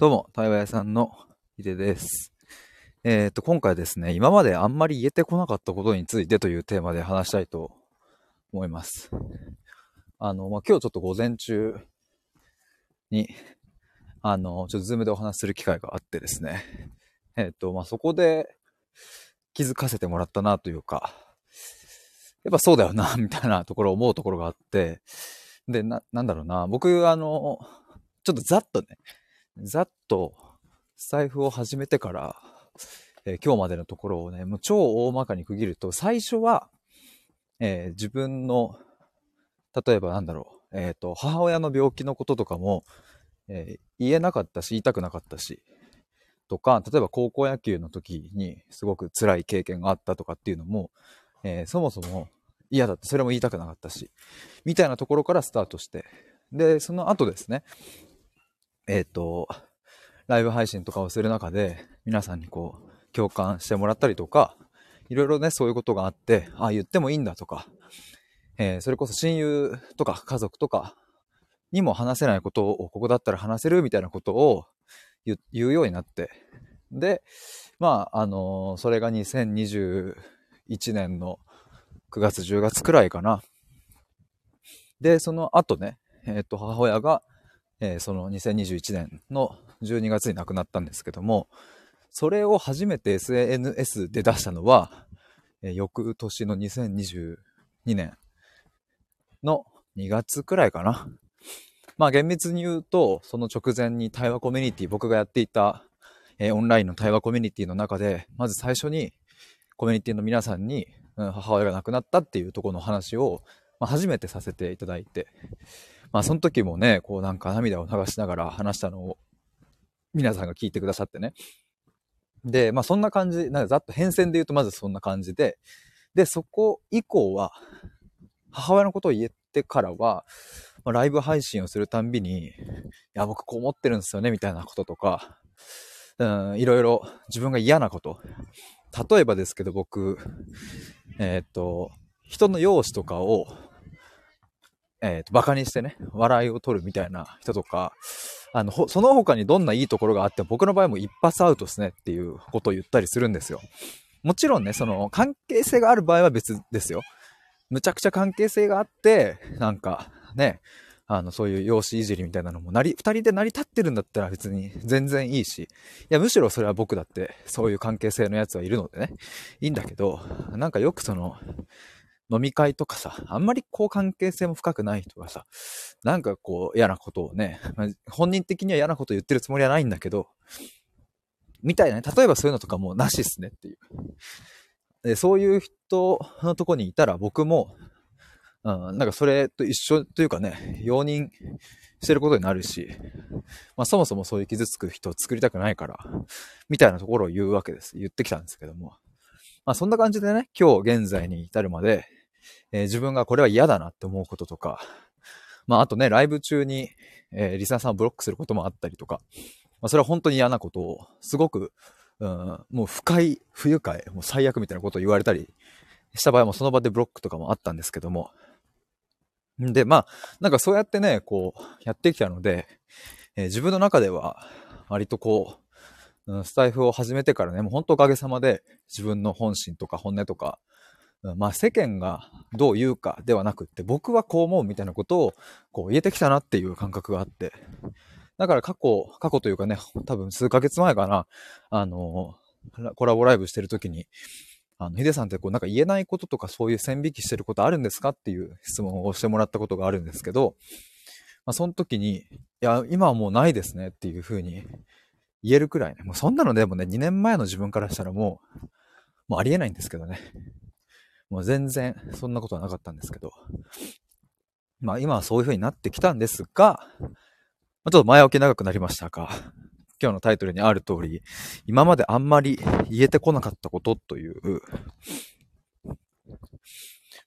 どうも、対話屋さんのヒデです。えっ、と、今回ですね、今まであんまり言えてこなかったことについてというテーマで話したいと思います。あの、まあ、今日ちょっと午前中に、あの、ちょっとズームでお話しする機会があってですね、えっ、と、まあ、そこで気づかせてもらったなというか、やっぱそうだよな、みたいなところ思うところがあって、で、な、なんだろうな、僕、あの、ちょっとざっとね、ざっと財布を始めてから、えー今日までのところをね、もう超大まかに区切ると、最初は、えー自分の、例えばなんだろう、えっ、と、母親の病気のこととかも、え言えなかったし、言いたくなかったし、とか、例えば高校野球の時にすごく辛い経験があったとかっていうのも、えそもそも嫌だった。それも言いたくなかったし、みたいなところからスタートして、で、その後ですね、えっ、と、ライブ配信とかをする中で、皆さんにこう、共感してもらったりとか、いろいろね、そういうことがあって、あ言ってもいいんだとか、えーそれこそ親友とか家族とかにも話せないことを、ここだったら話せるみたいなことを言うようになって、で、まあ、あのーそれが2021年の9月10月くらいかな。で、その後ね、えっ、と、母親が、えーその2021年の12月に亡くなったんですけども、それを初めて SNS で出したのは、えー翌年の2022年の2月くらいかな。まあ厳密に言うと、その直前に対話コミュニティ、僕がやっていた、えーオンラインの対話コミュニティの中で、まず最初にコミュニティの皆さんに、うん母親が亡くなったっていうところの話を、まあ、初めてさせていただいて、まあその時もね、こうなんか涙を流しながら話したのを皆さんが聞いてくださってね。で、まあそんな感じ、なんかざっと変遷で言うとまずそんな感じで、で、そこ以降は、母親のことを言ってからは、まあライブ配信をするたんびに、いや、僕こう思ってるんですよね、みたいなこととか、うん、いろいろ自分が嫌なこと。例えばですけど、僕、えーっと、人の容姿とかを、えーと、馬鹿にしてね、笑いを取るみたいな人とか、あの、その他にどんないいところがあっても、僕の場合も一発アウトですねっていうことを言ったりするんですよ。もちろんね、その関係性がある場合は別ですよ。むちゃくちゃ関係性があって、なんかね、あの、そういう容姿いじりみたいなのもなり、二人で成り立ってるんだったら別に全然いいし、いや、むしろそれは僕だって、そういう関係性のやつはいるのでね、いいんだけど、なんかよくその、飲み会とかさ、あんまりこう関係性も深くない人がさ、なんかこう嫌なことをね、まあ本人的には嫌なこと言ってるつもりはないんだけど、みたいなね、例えばそういうのとかもうなしっすねっていう。で、そういう人のとこにいたら僕も、うん、なんかそれと一緒というかね、容認してることになるし、まあそもそもそういう傷つく人を作りたくないから、みたいなところを言うわけです。言ってきたんですけども。まあそんな感じでね、今日現在に至るまで、えー自分がこれは嫌だなって思うこととか、まああとね、ライブ中に、えーリスナーさんをブロックすることもあったりとか、まあそれは本当に嫌なことを、すごく、うん、もう不快、不愉快、もう最悪みたいなことを言われたりした場合もその場でブロックとかもあったんですけども、んで、まあ、なんかそうやってね、こう、やってきたので、えー自分の中では、割とこう、スタイフを始めてからね、もう本当おかげさまで、自分の本心とか本音とか、まあ世間がどう言うかではなくって、僕はこう思うみたいなことを、こう言えてきたなっていう感覚があって、だから過去、過去というかね、多分数ヶ月前かな、あの、コラボライブしてる時に、あの、ヒデさんってこうなんか言えないこととかそういう線引きしてることあるんですかっていう質問をしてもらったことがあるんですけど、まあその時に、いや、今はもうないですねっていうふうに言えるくらいね。もうそんなのでもね、2年前の自分からしたらもう、もうありえないんですけどね。もう全然そんなことはなかったんですけど。まあ今はそういう風になってきたんですが、ちょっと前置き長くなりましたが、今日のタイトルにある通り、今まであんまり言えてこなかったことという、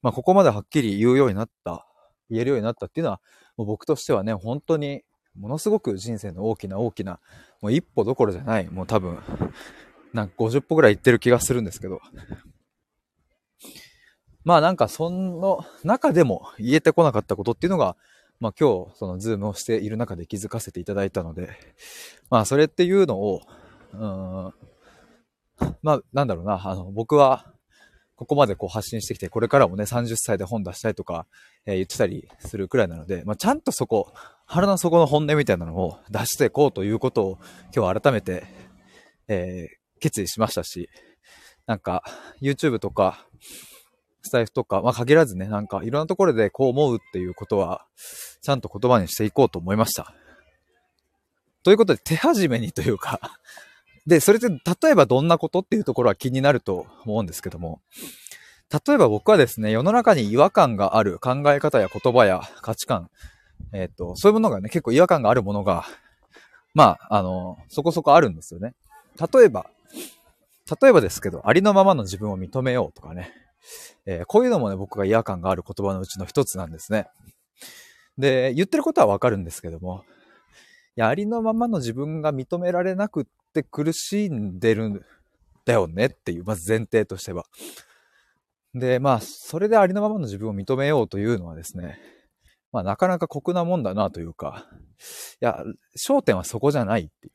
まあここまではっきり言うようになった、言えるようになったっていうのは、もう僕としてはね、本当にものすごく人生の大きな大きな、もう一歩どころじゃない、もう多分、なんか50歩ぐらい行ってる気がするんですけど、まあなんかその中でも言えてこなかったことっていうのが、まあ今日、そのズームをしている中で気づかせていただいたので、まあそれっていうのを、うん、まあなんだろうな、あの、僕は、ここまでこう発信してきて、これからもね、30歳で本出したいとか、え、言ってたりするくらいなので、まあ、ちゃんとそこ、腹の底の本音みたいなのを出していこうということを今日改めて、えー、決意しましたし、なんか、YouTube とか、スタイフとか、まあ限らずね、なんかいろんなところでこう思うっていうことは、ちゃんと言葉にしていこうと思いました。ということで、手始めにというかで、それって例えばどんなことっていうところは気になると思うんですけども、例えば僕はですね、世の中に違和感がある考え方や言葉や価値観、えっ、ー、と、そういうものがね、結構違和感があるものが、まあ、あの、そこそこあるんですよね。例えば、例えばですけど、ありのままの自分を認めようとかね。えー、こういうのもね、僕が違和感がある言葉のうちの一つなんですね。で、言ってることはわかるんですけども、や、ありのままの自分が認められなくって苦しんでるんだよねっていう、まず前提としては。で、まあ、それでありのままの自分を認めようというのはですね、まあ、なかなか酷なもんだなというか、いや、焦点はそこじゃないっていう。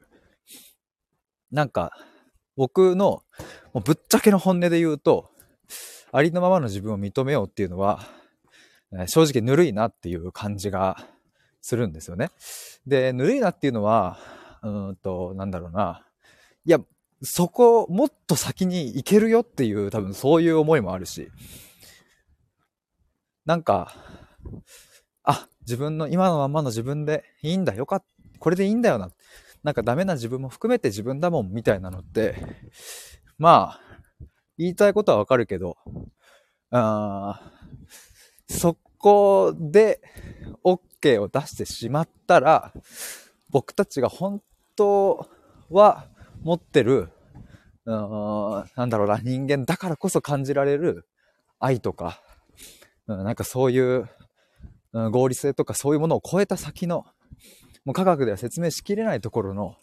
なんか、僕の、もうぶっちゃけの本音で言うと、ありのままの自分を認めようっていうのは、正直ぬるいなっていう感じがするんですよね。で、ぬるいなっていうのは、うんと、なんだろうな。いや、そこを、もっと先に行けるよっていう、多分そういう思いもあるし、なんか、あ、自分の今のままの自分でいいんだ、よか、これでいいんだよな。なんかダメな自分も含めて自分だもん、みたいなのって、まあ、言いたいことはわかるけど、あそこで OK を出してしまったら、僕たちが本当は持ってる、なんだろうな、人間だからこそ感じられる愛とか、うん、なんかそういう、合理性とかそういうものを超えた先の、もう科学では説明しきれないところの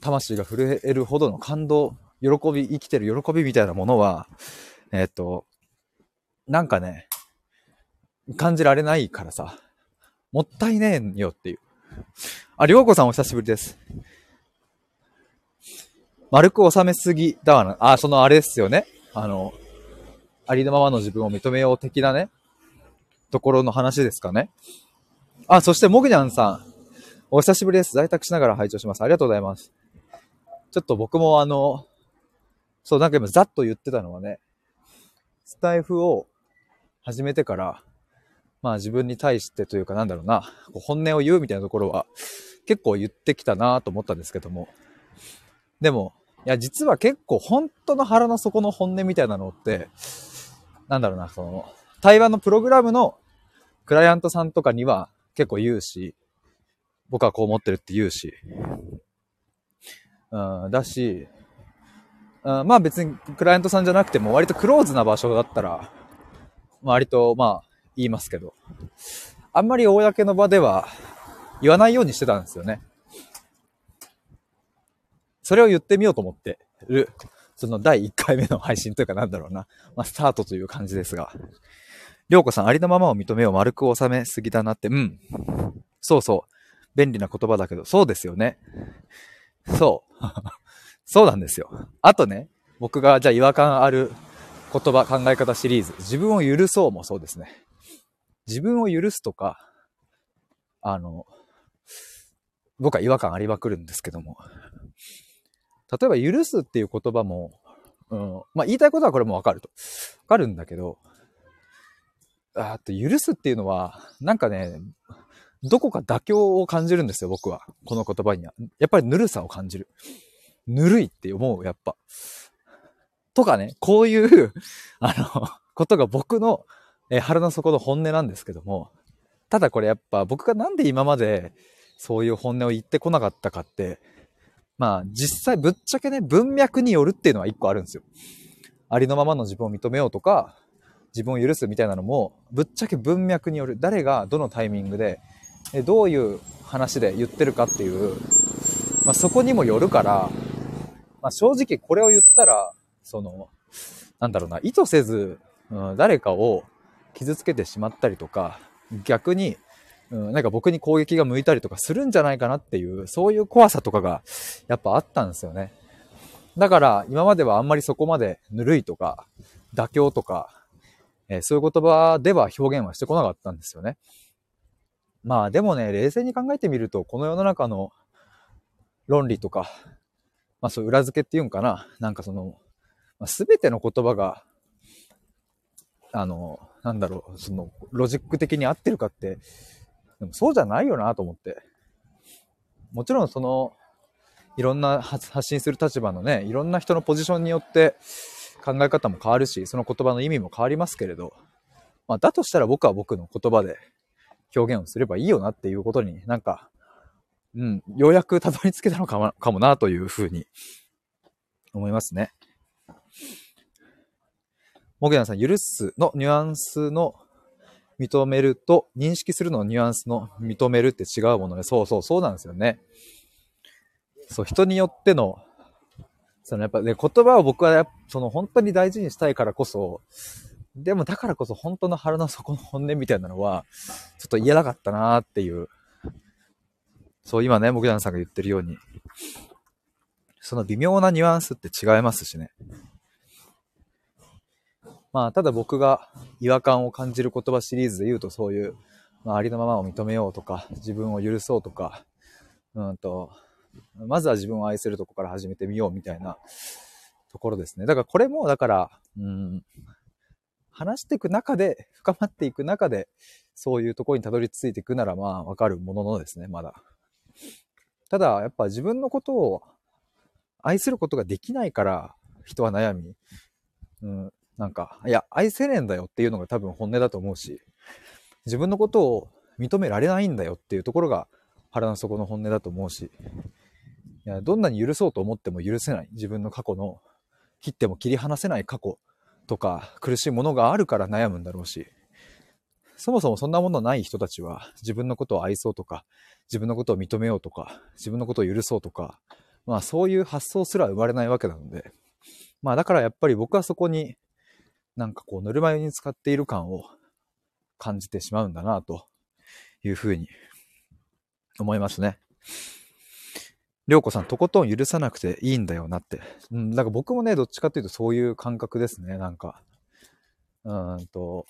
魂が震えるほどの感動喜び、生きてる喜びみたいなものは、えっ、と、なんかね、感じられないからさ、もったいねえよっていう。あ、りょうこさんお久しぶりです。丸く収めすぎだわな。あ、そのあれですよね。あの、ありのままの自分を認めよう的なね、ところの話ですかね。あ、そしてもぐにゃんさん。お久しぶりです。在宅しながら拝聴します。ありがとうございます。ちょっと僕もあの、そう、なんか今ざっと言ってたのはね、スタイフを始めてから、まあ自分に対してというかなんだろうな、こう本音を言うみたいなところは結構言ってきたなと思ったんですけども、でも、いや実は結構本当の腹の底の本音みたいなのって、なんだろうな、その、対話のプログラムのクライアントさんとかには結構言うし、僕はこう思ってるって言うし、うん、だし、うん、まあ別にクライアントさんじゃなくても割とクローズな場所だったら、割とまあ言いますけど、あんまり公の場では言わないようにしてたんですよね。それを言ってみようと思ってる、その第1回目の配信というかなんだろうな、まあスタートという感じですが、りょうこさんありのままを認めよう丸く収めすぎだなって、うん。そうそう。便利な言葉だけど、そうですよね。そう。そうなんですよ。あとね、僕がじゃあ違和感ある言葉、考え方シリーズ、自分を許そうもそうですね。自分を許すとか、あの、僕は違和感ありまくるんですけども、例えば許すっていう言葉も、うん、まあ言いたいことはこれもわかると。わかるんだけど、あと許すっていうのは、なんかね、どこか妥協を感じるんですよ、僕は。この言葉には。やっぱりぬるさを感じる。ぬるいって思う、やっぱ。とかね、こういう あの、ことが僕の、え腹の底の本音なんですけども、ただこれやっぱ僕がなんで今までそういう本音を言ってこなかったかって、まあ実際ぶっちゃけね、文脈によるっていうのは一個あるんですよ。ありのままの自分を認めようとか、自分を許すみたいなのも、ぶっちゃけ文脈による。誰がどのタイミングで、どういう話で言ってるかっていう、まあそこにもよるから、まあ、正直これを言ったら、その、なんだろうな、意図せず、うん、誰かを傷つけてしまったりとか、逆に、うん、なんか僕に攻撃が向いたりとかするんじゃないかなっていう、そういう怖さとかがやっぱあったんですよね。だから今まではあんまりそこまでぬるいとか、妥協とか、えー、そういう言葉では表現はしてこなかったんですよね。まあでもね、冷静に考えてみると、この世の中の論理とか、まあそう裏付けっていうんかな、なんかその、まあ、全ての言葉が、あの、なんだろう、その、ロジック的に合ってるかって、でもそうじゃないよなと思って。もちろんその、いろんな発信する立場のね、いろんな人のポジションによって考え方も変わるし、その言葉の意味も変わりますけれど、まあ、だとしたら僕は僕の言葉で表現をすればいいよなっていうことになんか、うん、ようやくたどり着けたのかもかもなというふうに思いますね。モゲナさん、許すのニュアンスの認めると、認識するのニュアンスの認めるって違うもので、そうそうそうなんですよね。そう、人によっての、そのやっぱね、言葉を僕はその本当に大事にしたいからこそ、でもだからこそ本当の腹の底の本音みたいなのは、ちょっと言えなかったなーっていう。そう今ね、木段さんが言ってるように、その微妙なニュアンスって違いますしね。まあ、ただ僕が違和感を感じる言葉シリーズで言うとそういう、まあ、ありのままを認めようとか、自分を許そうとか、うんと、まずは自分を愛するとこから始めてみようみたいなところですね。だからこれも、だから、うん、話していく中で、深まっていく中で、そういうところにたどり着いていくなら、まあ、わかるもののですね、まだ。ただ、やっぱ自分のことを愛することができないから、人は悩み、うん、なんか、いや、愛せねえんだよっていうのが多分本音だと思うし、自分のことを認められないんだよっていうところが腹の底の本音だと思うし、いや、どんなに許そうと思っても許せない。自分の過去の、切っても切り離せない過去とか苦しいものがあるから悩むんだろうし、そもそもそんなものない人たちは自分のことを愛そうとか、自分のことを認めようとか、自分のことを許そうとか、まあそういう発想すら生まれないわけなので、まあだからやっぱり僕はそこになんかこうぬるま湯に使っている感を感じてしまうんだなというふうに思いますね。りょうこさん、とことん許さなくていいんだよなって。うん、なんか僕もね、どっちかっていうとそういう感覚ですね、なんか。うんと、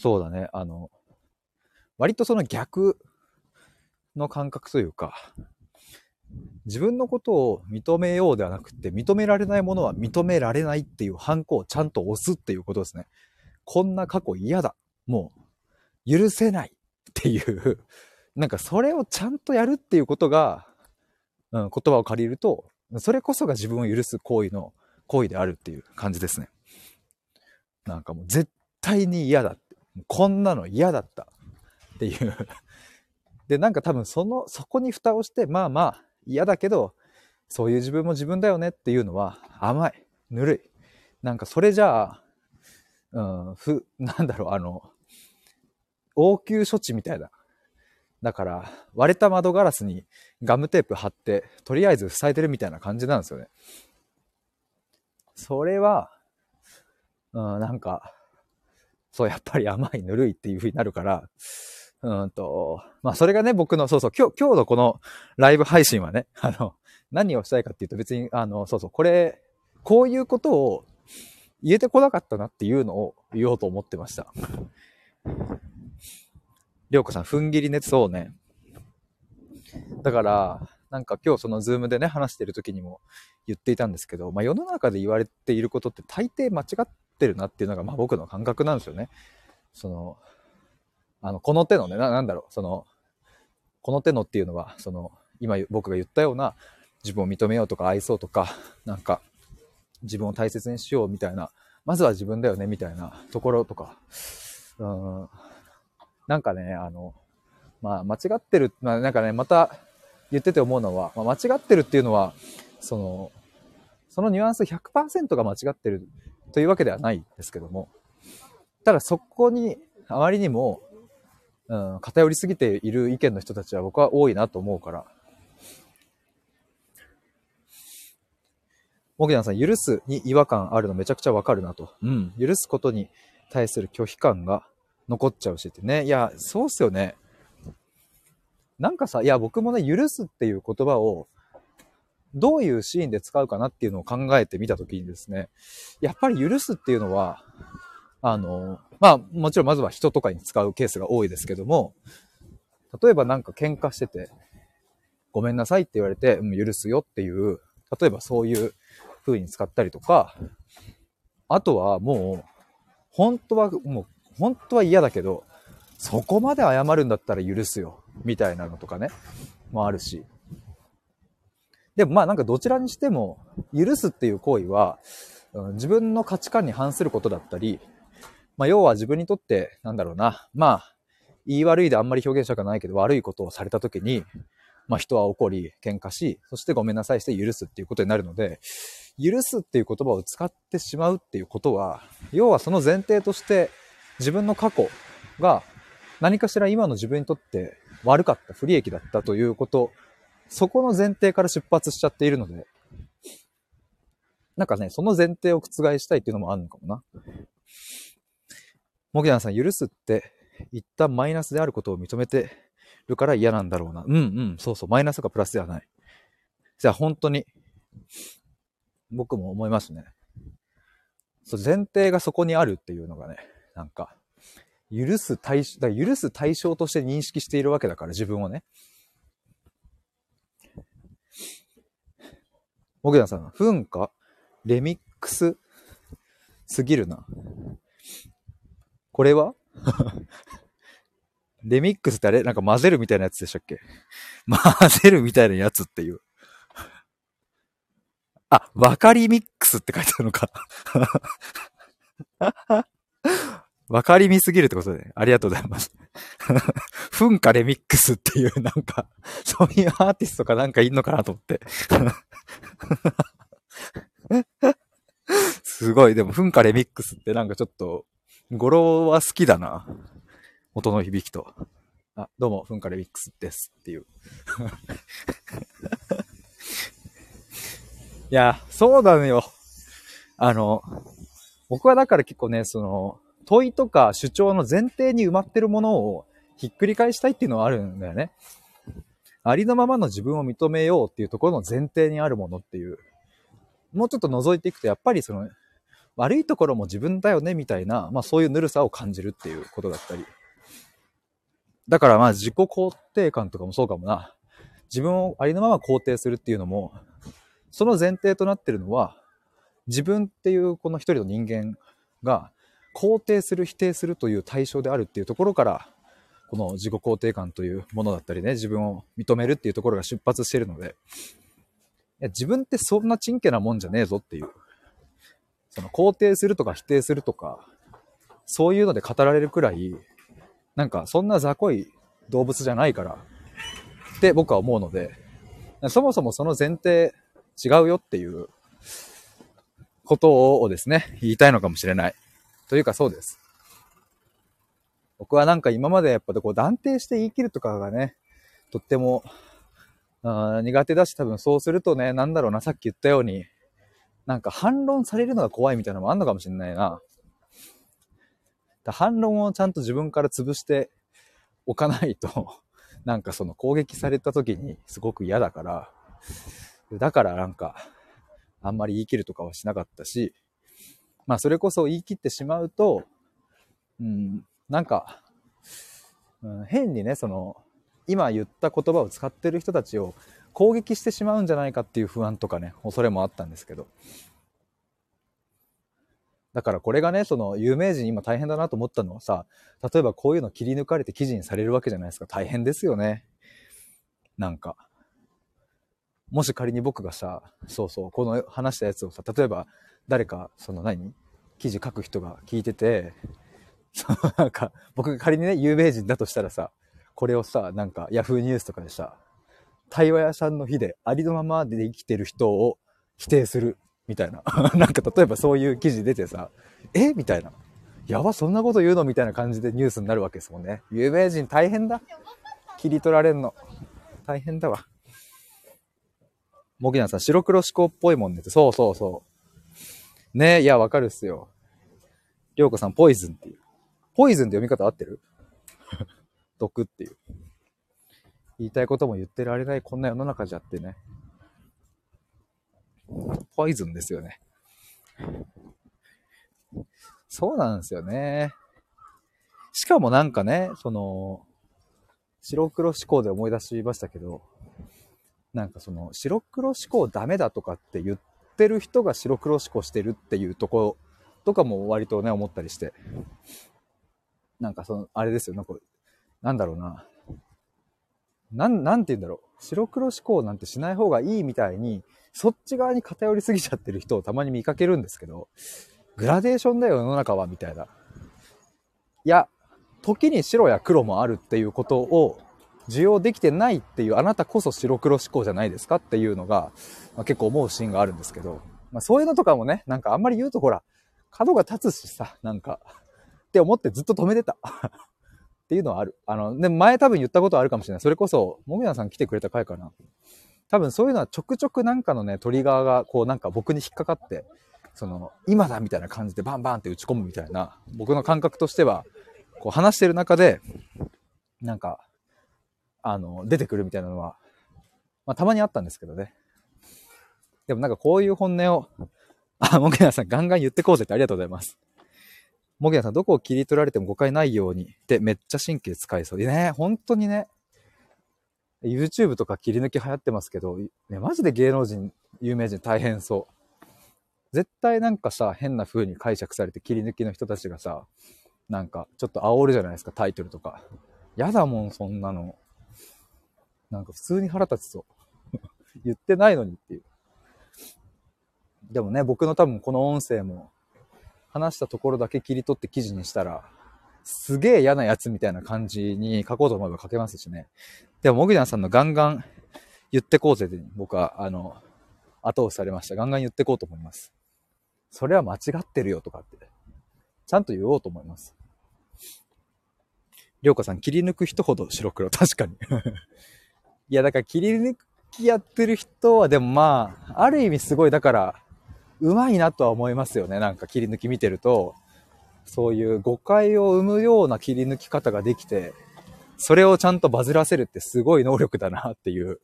そうだね、あの、割とその逆の感覚というか、自分のことを認めようではなくて、認められないものは認められないっていうハンコをちゃんと押すっていうことですね。こんな過去嫌だ。もう、許せないっていうなんかそれをちゃんとやるっていうことが、うん、言葉を借りると、それこそが自分を許す行為の行為であるっていう感じですね。なんかもう絶対に嫌だっ。こんなの嫌だったっていうで、なんか多分その、そこに蓋をして、まあまあ嫌だけど、そういう自分も自分だよねっていうのは甘い。ぬるい。なんかそれじゃあ、うん、ふ、なんだろう、あの、応急処置みたいなだから、割れた窓ガラスにガムテープ貼って、とりあえず塞いでるみたいな感じなんですよね。それは、うん、なんか、そう、やっぱり甘い、ぬるいっていう風になるから、うんと、まあそれがね、僕の、そうそう、今日、今日のこのライブ配信はね、あの、何をしたいかっていうと別に、あの、そうそう、これ、こういうことを言えてこなかったなっていうのを言おうと思ってました。りょうこさん、踏ん切り熱そうね。だから、なんか今日そのズームでね、話してる時にも言っていたんですけど、まあ世の中で言われていることって大抵間違ってるなっていうのが、まあ僕の感覚なんですよね。その、あの、この手のね、ななんだろう、その、この手のっていうのは、その、今僕が言ったような、自分を認めようとか愛そうとか、なんか、自分を大切にしようみたいな、まずは自分だよねみたいなところとか、うん、なんかね、あの、まあ、間違ってる、まあ、なんかね、また言ってて思うのは、まあ、間違ってるっていうのは、その、そのニュアンス100%が間違ってるというわけではないですけども、ただそこにあまりにも、うん、偏りすぎている意見の人たちは僕は多いなと思うから、モギナさん、許すに違和感あるのめちゃくちゃわかるなと。うん。許すことに対する拒否感が残っちゃうしってね。いや、そうっすよね。なんかさ、いや、僕もね、許すっていう言葉を、どういうシーンで使うかなっていうのを考えてみたときにですね、やっぱり許すっていうのは、あの、まあ、もちろんまずは人とかに使うケースが多いですけども、例えばなんか喧嘩してて、ごめんなさいって言われて、うん、許すよっていう、例えばそういう風に使ったりとか、あとはもう、本当は、もう、本当は嫌だけど、そこまで謝るんだったら許すよ、みたいなのとかね、もあるし。でもまあなんかどちらにしても、許すっていう行為は、自分の価値観に反することだったり、まあ要は自分にとって、なんだろうな、まあ、言い悪いであんまり表現したくないけど、悪いことをされた時に、まあ人は怒り、喧嘩し、そしてごめんなさいして許すっていうことになるので、許すっていう言葉を使ってしまうっていうことは、要はその前提として自分の過去が何かしら今の自分にとって悪かった、不利益だったということ、そこの前提から出発しちゃっているので、なんかね、その前提を覆したいっていうのもあるのかもな。モギナンさん、許すって一旦マイナスであることを認めてるから嫌なんだろうな。うんうん、そうそう、マイナスがプラスではない。じゃあ本当に、僕も思いますね。そう前提がそこにあるっていうのがね、なんか、許す対象、だ許す対象として認識しているわけだから、自分をね。もぐださん、噴火レミックス？すぎるな。これは？レミックスってあれ？なんか混ぜるみたいなやつでしたっけ？混ぜるみたいなやつっていう。あ、わかりミックスって書いてあるのか。わかりみすぎるってことで、ありがとうございます。噴火レミックスっていうなんか、そういうアーティストかなんかいんのかなと思って。すごい、でも噴火レミックスってなんかちょっと、語呂は好きだな。音の響きと。あ、どうも、噴火レミックスですっていう。いや、そうなのよ。あの、僕はだから結構ね、その、問いとか主張の前提に埋まってるものをひっくり返したいっていうのはあるんだよね。ありのままの自分を認めようっていうところの前提にあるものっていう。もうちょっと覗いていくと、やっぱりその、悪いところも自分だよねみたいな、まあそういうぬるさを感じるっていうことだったり。だからまあ自己肯定感とかもそうかもな。自分をありのまま肯定するっていうのも、その前提となってるのは、自分っていうこの一人の人間が肯定する、否定するという対象であるっていうところから、この自己肯定感というものだったりね、自分を認めるっていうところが出発しているので、いや自分ってそんなちんけなもんじゃねえぞっていう。その肯定するとか否定するとか、そういうので語られるくらい、なんかそんな雑魚い動物じゃないから、って僕は思うので、そもそもその前提違うよっていうことをですね、言いたいのかもしれない。というかそうです。僕はなんか今までやっぱこう断定して言い切るとかがね、とっても苦手だし多分そうするとね、なんだろうな、さっき言ったように、なんか反論されるのが怖いみたいなのもあんのかもしれないな。だ反論をちゃんと自分から潰しておかないと、なんかその攻撃された時にすごく嫌だから、だからなんか、あんまり言い切るとかはしなかったし、まあそれこそ言い切ってしまうと、うん、なんか、うん、変にね、その、今言った言葉を使ってる人たちを攻撃してしまうんじゃないかっていう不安とかね、恐れもあったんですけど。だからこれがね、その有名人今大変だなと思ったのはさ、例えばこういうの切り抜かれて記事にされるわけじゃないですか。大変ですよね。なんか。もし仮に僕がさ、そうそう、この話したやつをさ、例えば誰か、その何？記事書く人が聞いてて、そのなんか、僕が仮にね、有名人だとしたらさ、これをさ、なんか、ヤフーニュースとかでさ、対話屋さんの日でありのままで生きてる人を否定する、みたいな。なんか、例えばそういう記事出てさ、え？みたいな。やば、そんなこと言うの？みたいな感じでニュースになるわけですもんね。有名人大変だ。切り取られんの。大変だわ。モギナさん、白黒思考っぽいもんねって。そうそうそう。ねいや、わかるっすよ。りょうこさん、ポイズンっていう。ポイズンって読み方合ってる？毒っていう。言いたいことも言ってられないこんな世の中じゃってね。ポイズンですよね。そうなんですよね。しかもなんかね、その、白黒思考で思い出しましたけど、なんかその白黒思考ダメだとかって言ってる人が白黒思考してるっていうところとかも割とね、思ったりして。なんかその、あれですよ、なんか、なんだろうな。なん、なんて言うんだろう。白黒思考なんてしない方がいいみたいに、そっち側に偏りすぎちゃってる人をたまに見かけるんですけど、グラデーションだよ、世の中は、みたいな。いや、時に白や黒もあるっていうことを受容できてないっていうあなたこそ白黒思考じゃないですかっていうのが、まあ、結構思うシーンがあるんですけど、まあ、そういうのとかもね、なんかあんまり言うとほら、角が立つしさ、なんか、って思ってずっと止めてた。っていうのはある。あの、で、前多分言ったことあるかもしれない。それこそ、もみなさん来てくれた回かな。多分そういうのはちょくちょくなんかのね、トリガーがこうなんか僕に引っかかって、その、今だみたいな感じでバンバンって打ち込むみたいな、僕の感覚としては、こう話してる中で、なんか、あの、出てくるみたいなのは、まあたまにあったんですけどね。でもなんかこういう本音を、あ、もぎなさんガンガン言ってこうぜってありがとうございます。もぎなさんどこを切り取られても誤解ないようにってめっちゃ神経使いそう。でね、本当にね、YouTube とか切り抜き流行ってますけど、ね、マジで芸能人、有名人大変そう。絶対なんかさ、変な風に解釈されて切り抜きの人たちがさ、なんかちょっと煽るじゃないですか、タイトルとか。やだもん、そんなの。なんか普通に腹立つそう。言ってないのにっていう。でもね、僕の多分この音声も、話したところだけ切り取って記事にしたら、すげえ嫌なやつみたいな感じに書こうと思えば書けますしね。でも、もぐじゃんさんのガンガン言ってこうぜで、僕は、あの、後押しされました。ガンガン言ってこうと思います。それは間違ってるよとかって、ちゃんと言おうと思います。りょうかさん、切り抜く人ほど白黒。確かにいや、だから切り抜きやってる人は、でもまあ、ある意味すごい、だから、うまいなとは思いますよね。なんか切り抜き見てると、そういう誤解を生むような切り抜き方ができて、それをちゃんとバズらせるってすごい能力だなっていう。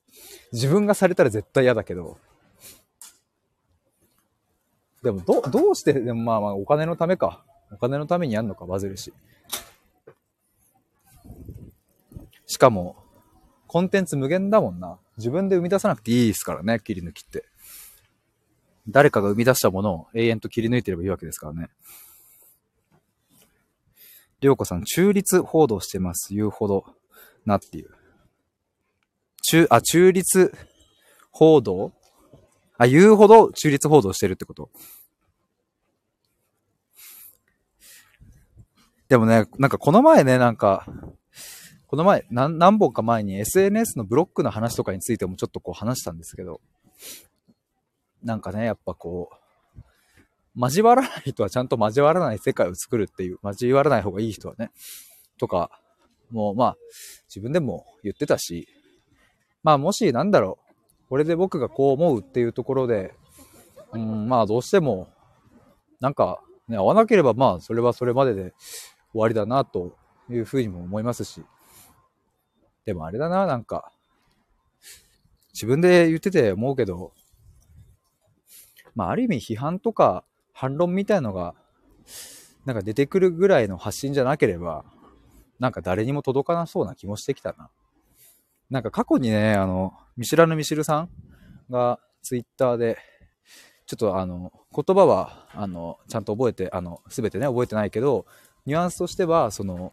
自分がされたら絶対嫌だけど。でも、ど、どうして、でもまあまあお金のためか。お金のためにやんのか、バズるし。しかも、コンテンツ無限だもんな。自分で生み出さなくていいですからね、切り抜きって。誰かが生み出したものを永遠と切り抜いてればいいわけですからね。りょうこさん、中立報道してます。言うほどなっていう。中、あ、中立報道？あ、言うほど中立報道してるってことでもね、なんかこの前ね、なんか、この前、何、本か前に SNS のブロックの話とかについてもちょっとこう話したんですけど、なんかね、やっぱこう、交わらない人はちゃんと交わらない世界を作るっていう、交わらない方がいい人はね、とか、もうまあ、自分でも言ってたし、まあもしなんだろう、これで僕がこう思うっていうところで、うん、まあどうしても、なんかね、合わなければまあそれはそれまでで終わりだなというふうにも思いますし、でもあれだな、なんか、自分で言ってて思うけど、まあ、ある意味批判とか反論みたいのが、なんか出てくるぐらいの発信じゃなければ、なんか誰にも届かなそうな気もしてきたな。なんか過去にね、あの、見知らぬミシルさんがツイッターで、ちょっとあの、言葉は、あの、ちゃんと覚えて、あの、すべてね、覚えてないけど、ニュアンスとしては、その、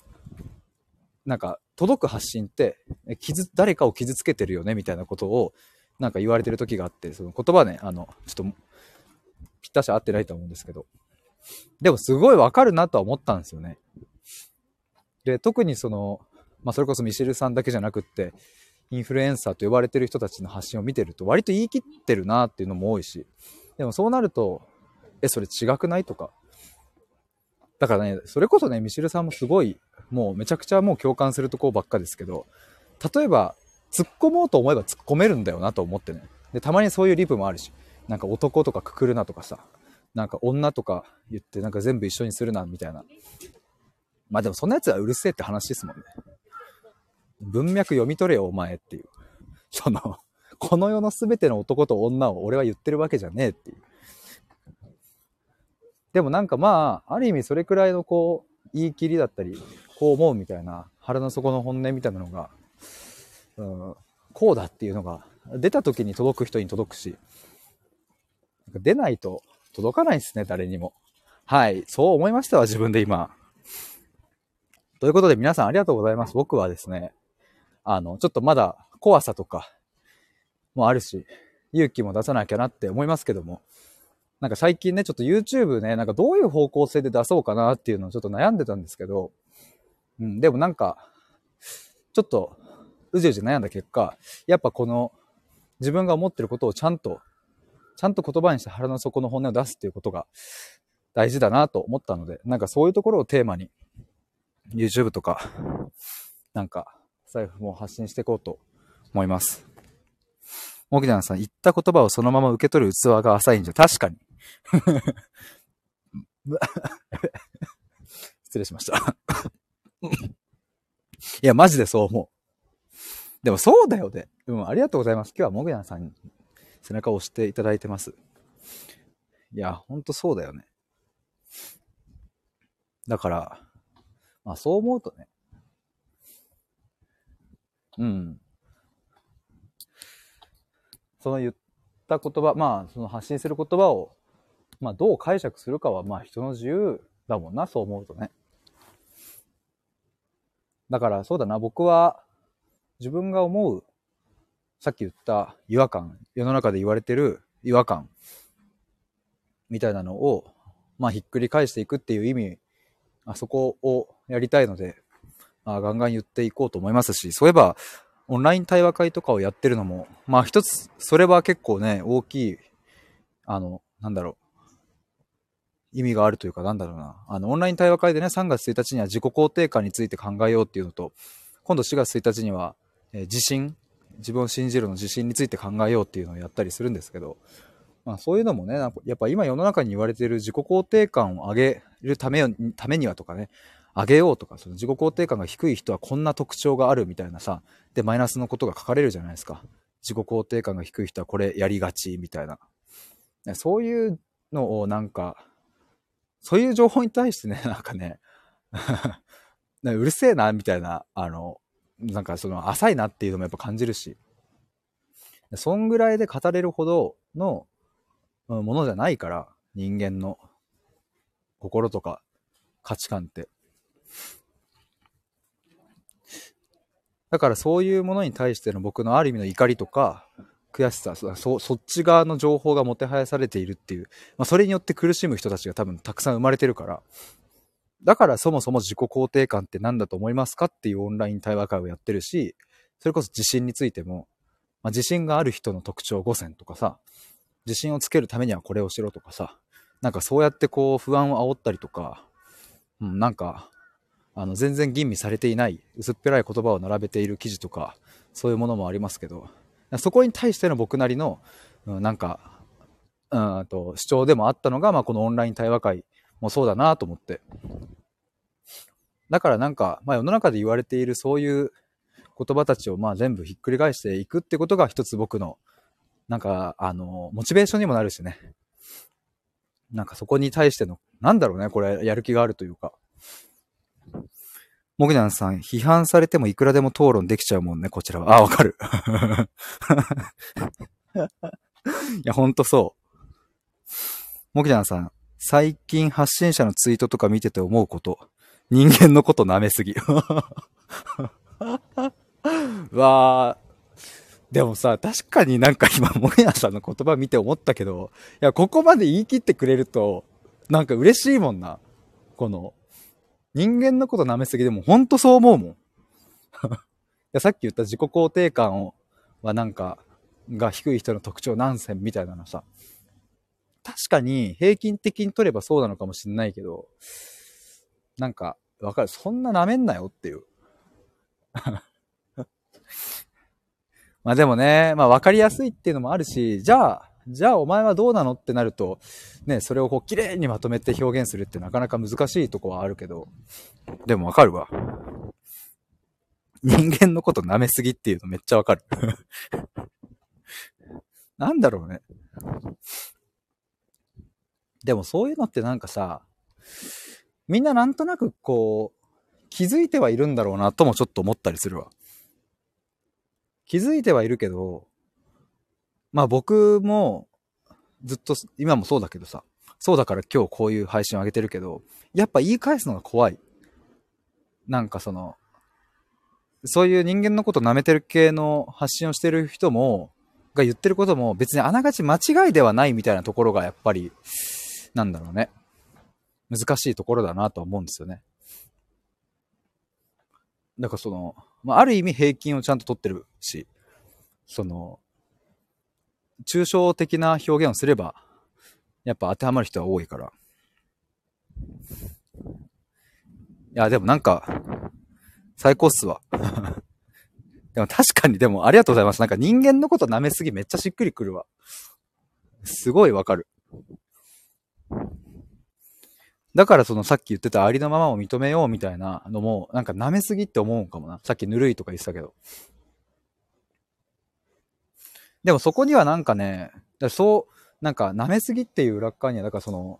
なんか、届く発信って、傷、誰かを傷つけてるよね、みたいなことを、なんか言われてる時があって、その言葉ね、あの、ちょっとぴったし合ってないと思うんですけど。でもすごいわかるなとは思ったんですよね。で、特にその、まあ、それこそミシェルさんだけじゃなくって、インフルエンサーと呼ばれてる人たちの発信を見てると、割と言い切ってるなっていうのも多いし、でもそうなると、え、それ違くないとか。だからね、それこそね、ミシルさんもすごい、もうめちゃくちゃもう共感するとこばっかですけど、例えば、突っ込もうと思えば突っ込めるんだよなと思ってね。で、たまにそういうリプもあるし。なんか男とかくくるなとかさ、なんか女とか言ってなんか全部一緒にするなみたいな。まあでもそんな奴はうるせえって話ですもんね。文脈読み取れよ、お前っていう。その、この世の全ての男と女を俺は言ってるわけじゃねえっていう。でもなんかまあ、ある意味それくらいのこう、言い切りだったり、こう思うみたいな、腹の底の本音みたいなのが、うん、こうだっていうのが、出た時に届く人に届くし、出ないと届かないですね、誰にも。はい、そう思いましたわ、自分で今。ということで皆さんありがとうございます。僕はですね、あの、ちょっとまだ怖さとかもあるし、勇気も出さなきゃなって思いますけども、なんか最近ね、ちょっと YouTube ね、なんかどういう方向性で出そうかなっていうのをちょっと悩んでたんですけど、うん、でもなんか、ちょっと、うじうじ悩んだ結果、やっぱこの、自分が思ってることをちゃんと、ちゃんと言葉にして腹の底の本音を出すっていうことが大事だなと思ったので、なんかそういうところをテーマに、YouTube とか、なんか、財布も発信していこうと思います。モギダンさん、言った言葉をそのまま受け取る器が浅いんじゃ、確かに。失礼しましたいや、マジでそう思う。でもそうだよね。うん、ありがとうございます。今日はモグヤンさんに背中を押していただいてます。いや、ほんとそうだよね。だから、まあそう思うとね。うん。その言った言葉、まあその発信する言葉を、まあどう解釈するかはまあ人の自由だもんな、そう思うとね。だからそうだな、僕は自分が思う、さっき言った違和感、世の中で言われてる違和感みたいなのを、まあひっくり返していくっていう意味、あそこをやりたいので、まあ、ガンガン言っていこうと思いますし、そういえば、オンライン対話会とかをやってるのも、まあ一つ、それは結構ね、大きい、あの、なんだろう、意味があるというか、なんだろうな。あの、オンライン対話会でね、3月1日には自己肯定感について考えようっていうのと、今度4月1日には、えー、自信、自分を信じるの自信について考えようっていうのをやったりするんですけど、まあそういうのもね、やっぱ今世の中に言われている自己肯定感を上げるためためにはとかね、上げようとか、その自己肯定感が低い人はこんな特徴があるみたいなさ、で、マイナスのことが書かれるじゃないですか。自己肯定感が低い人はこれやりがちみたいな。そういうのをなんか、そういう情報に対してね、なんかね、うるせえな、みたいな、あの、なんかその浅いなっていうのもやっぱ感じるし、そんぐらいで語れるほどのものじゃないから、人間の心とか価値観って。だからそういうものに対しての僕のある意味の怒りとか、悔しさそ、そっち側の情報がもてはやされているっていう、まあ、それによって苦しむ人たちが多分たくさん生まれてるから、だからそもそも自己肯定感って何だと思いますかっていうオンライン対話会をやってるし、それこそ自信についても、まあ、自信がある人の特徴5選とかさ、自信をつけるためにはこれをしろとかさ、なんかそうやってこう不安を煽ったりとか、うん、なんか、あの、全然吟味されていない薄っぺらい言葉を並べている記事とか、そういうものもありますけど、そこに対しての僕なりの、うん、なんか、うんと主張でもあったのが、まあ、このオンライン対話会もそうだなと思って。だからなんか、まあ、世の中で言われているそういう言葉たちをまあ全部ひっくり返していくってことが一つ僕の、なんか、あの、モチベーションにもなるしね。なんかそこに対しての、なんだろうね、これ、やる気があるというか。モグニャンさん、批判されてもいくらでも討論できちゃうもんね、こちらは。あ、わかる。いや、ほんとそう。モグニャンさん、最近発信者のツイートとか見てて思うこと。人間のこと舐めすぎ。わー。でもさ、確かになんか今、モグニャンさんの言葉見て思ったけど、いや、ここまで言い切ってくれると、なんか嬉しいもんな。この、人間のこと舐めすぎでもほんとそう思うもん。さっき言った自己肯定感をはなんか、が低い人の特徴何選みたいなのさ。確かに平均的に取ればそうなのかもしんないけど、なんか、わかる。そんな舐めんなよっていう。まあでもね、まあわかりやすいっていうのもあるし、じゃあ、じゃあお前はどうなのってなると、ね、それをこう綺麗にまとめて表現するってなかなか難しいとこはあるけど、でもわかるわ。人間のこと舐めすぎっていうのめっちゃわかる。なんだろうね。でもそういうのってなんかさ、みんななんとなくこう、気づいてはいるんだろうなともちょっと思ったりするわ。気づいてはいるけど、まあ僕もずっと、今もそうだけどさ、そうだから今日こういう配信を上げてるけど、やっぱ言い返すのが怖い。なんかその、そういう人間のこと舐めてる系の発信をしてる人も、が言ってることも別にあながち間違いではないみたいなところがやっぱり、なんだろうね。難しいところだなと思うんですよね。だからその、まあ、ある意味平均をちゃんと取ってるし、その、抽象的な表現をすれば、やっぱ当てはまる人は多いから。いや、でもなんか、最高っすわ。でも確かに、でもありがとうございます。なんか人間のこと舐めすぎめっちゃしっくりくるわ。すごいわかる。だからそのさっき言ってたありのままを認めようみたいなのも、なんか舐めすぎって思うんかもな。さっきぬるいとか言ってたけど。でもそこにはなんかね、そう、なんか舐めすぎっていう裏側には、だからその、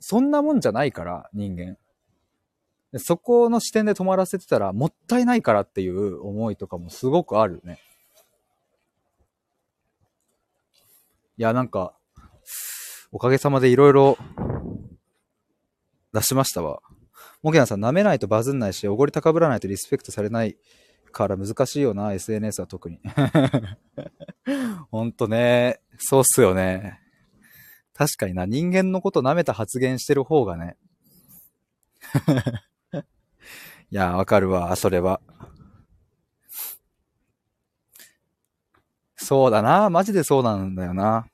そんなもんじゃないから、人間。そこの視点で止まらせてたら、もったいないからっていう思いとかもすごくあるね。いや、なんか、おかげさまでいろいろ出しましたわ。モキナさん、舐めないとバズんないし、おごり高ぶらないとリスペクトされないから難しいよな、SNS は特に。ほんとね、そうっすよね。確かにな、人間のこと舐めた発言してる方がね。いや、わかるわ、それは。そうだな、マジでそうなんだよな。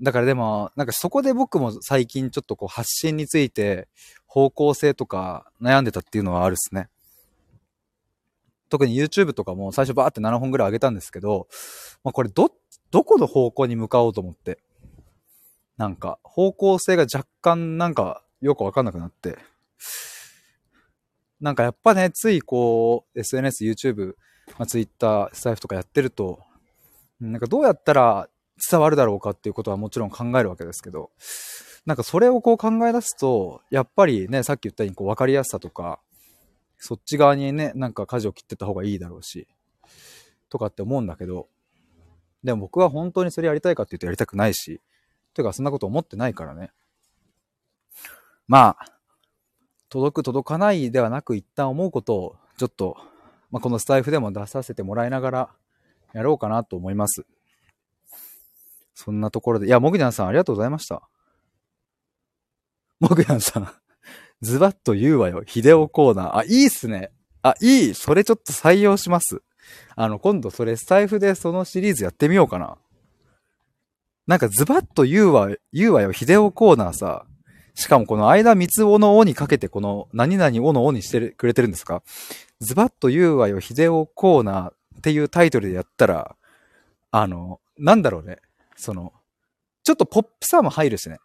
だからでも、なんかそこで僕も最近ちょっとこう発信について方向性とか悩んでたっていうのはあるっすね。特に YouTube とかも最初バーって7本ぐらい上げたんですけど、まあ、これど、どこの方向に向かおうと思って。なんか、方向性が若干なんかよくわかんなくなって。なんかやっぱね、ついこう、SNS、YouTube、まあ、Twitter、スタイフとかやってると、なんかどうやったら伝わるだろうかっていうことはもちろん考えるわけですけど、なんかそれをこう考え出すと、やっぱりね、さっき言ったようにこう分かりやすさとか、そっち側にね、なんか舵を切ってた方がいいだろうし、とかって思うんだけど、でも僕は本当にそれやりたいかって言うとやりたくないし、てかそんなこと思ってないからね。まあ、届く届かないではなく一旦思うことをちょっと、まあ、このスタイフでも出させてもらいながらやろうかなと思います。そんなところで、いや、もぐにゃんさんありがとうございました。もぐにゃんさんズバッと言うわよ。ヒデオコーナー。あ、いいっすね。あ、いい。それちょっと採用します。あの、今度それスタイフでそのシリーズやってみようかな。なんかズバッと言うわ、言うわよ。ヒデオコーナーさ。しかもこの間三つおのおにかけてこの何々おのおにしてくれてるんですか？ズバッと言うわよ。ヒデオコーナーっていうタイトルでやったら、あの、なんだろうね。その、ちょっとポップさも入るしね。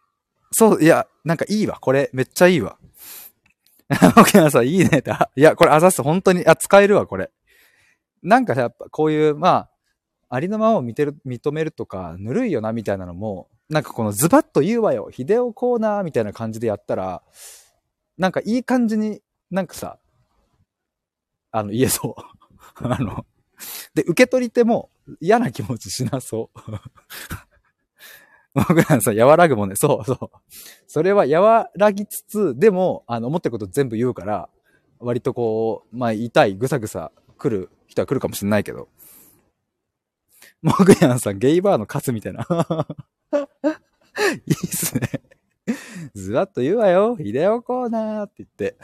そう、いや、なんかいいわ。これ、めっちゃいいわ。沖縄さん、いいねって。いや、これ、あざす、本当に、あ、使えるわ、これ。なんかやっぱ、こういう、まあ、ありのままを見てる、認めるとか、ぬるいよな、みたいなのも、なんかこのズバッと言うわよ、ヒデオコーナーみたいな感じでやったら、なんかいい感じに、なんかさ、あの、言えそう。あの、で、受け取り手も嫌な気持ちしなそう。僕らさ、和らぐもんね。そうそう。それは和らぎつつ、でも、あの、思ってること全部言うから、割とこう、まあ、痛い、ぐさぐさ来る人は来るかもしれないけど。モグヤンさん、ゲイバーのカツみたいな。いいっすね。ずらっと言うわよ。ヒデオコーナーって言って。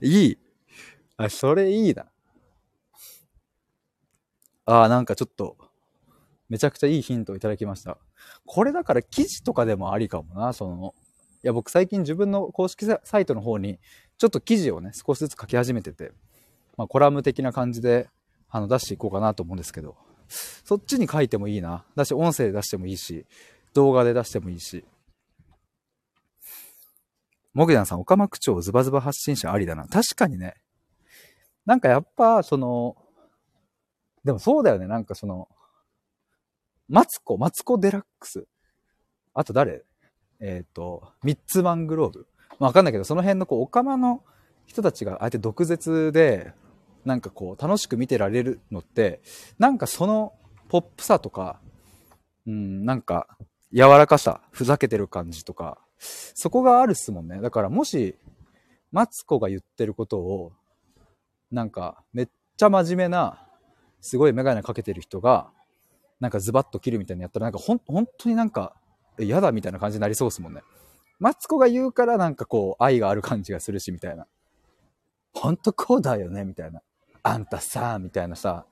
いい。あ、それいいな。ああ、なんかちょっと、めちゃくちゃいいヒントをいただきました。これだから記事とかでもありかもな、その。いや、僕最近自分の公式サイトの方に、ちょっと記事をね、少しずつ書き始めてて、まあコラム的な感じで、あの、出していこうかなと思うんですけど。そっちに書いてもいいな。だし、音声で出してもいいし、動画で出してもいいし。もぐやんさん、岡間区長ズバズバ発信者ありだな。確かにね。なんかやっぱ、その、でもそうだよね。なんかその、マツコ、マツコデラックス。あと誰？えっ、ー、と、ミッツマングローブ。わかんないけど、その辺のこう、オカマの人たちがあえて毒舌で、なんかこう、楽しく見てられるのって、なんかそのポップさとか、うん、なんか、柔らかさ、ふざけてる感じとか、そこがあるっすもんね。だからもし、マツコが言ってることを、なんか、めっちゃ真面目な、すごいメガネかけてる人が、なんかズバッと切るみたいにやったら、なんかほん、本当になんか、嫌だみたいな感じになりそうですもんね。マツコが言うからなんかこう、愛がある感じがするし、みたいな。ほんとこうだよね、みたいな。あんたさ、みたいなさ。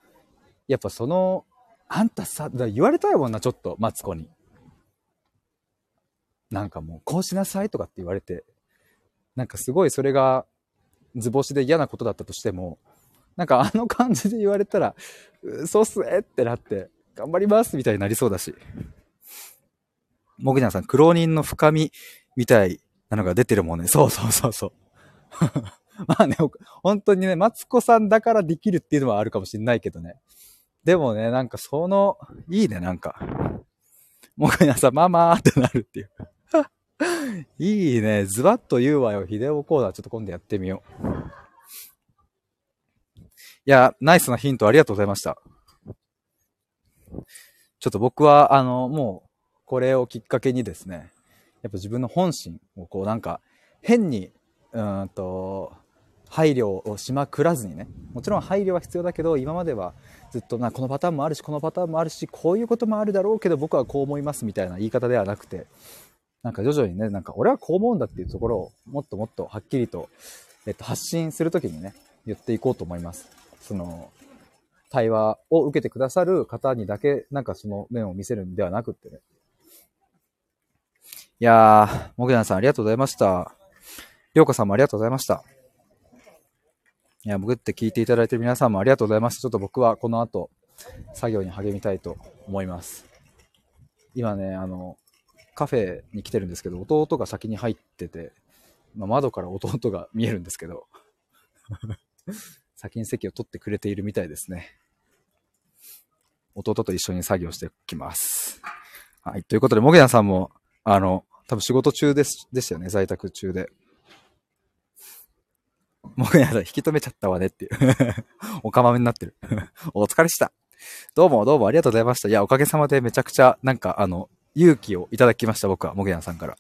やっぱその、あんたさ、だ言われたいもんな、ちょっと、マツコに。なんかもう、こうしなさいとかって言われて、なんかすごいそれが図星で嫌なことだったとしても、なんかあの感じで言われたら、そうっすねってなって、頑張りますみたいになりそうだし。もぐじゃんさん、苦労人の深みみたいなのが出てるもんね。そうそうそうそう。まあね、本当にね、マツコさんだからできるっていうのはあるかもしんないけどね。でもね、なんかその、いいね、なんか。もぐじゃんさん、ママーってなるっていう。いいね。ズバッと言うわよ。ヒデオコーダーちょっと今度やってみよう。いや、ナイスなヒントありがとうございました。ちょっと僕は、あの、もう、これをきっかけにですね、やっぱ自分の本心をこうなんか、変に、うんと、配慮をしまくらずにね、もちろん配慮は必要だけど、今まではずっとな、このパターンもあるし、このパターンもあるし、こういうこともあるだろうけど、僕はこう思いますみたいな言い方ではなくて、なんか徐々にね、なんか俺はこう思うんだっていうところをもっともっとはっきりと、えっと、発信するときにね、言っていこうと思います。その、対話を受けてくださる方にだけ、なんかその面を見せるんではなくってね。いやー、もぐやんさんありがとうございました。りょうかさんもありがとうございました。いや、潜って聞いていただいている皆さんもありがとうございます。ちょっと僕はこの後、作業に励みたいと思います。今ね、あの、カフェに来てるんですけど、弟が先に入ってて、まあ、窓から弟が見えるんですけど、先に席を取ってくれているみたいですね。弟と一緒に作業してきます。はい。ということで、もげやさんも、あの、多分仕事中です、ですよね。在宅中で。もげやさん引き止めちゃったわねっていう おかまめになってる お疲れした。どうもどうもありがとうございました。いや、おかげさまでめちゃくちゃ、なんか、あの、勇気をいただきました、僕は、もげやさんから。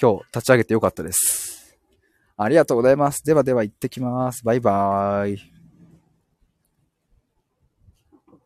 今日、立ち上げてよかったです。ありがとうございます。ではでは行ってきます。バイバーイ。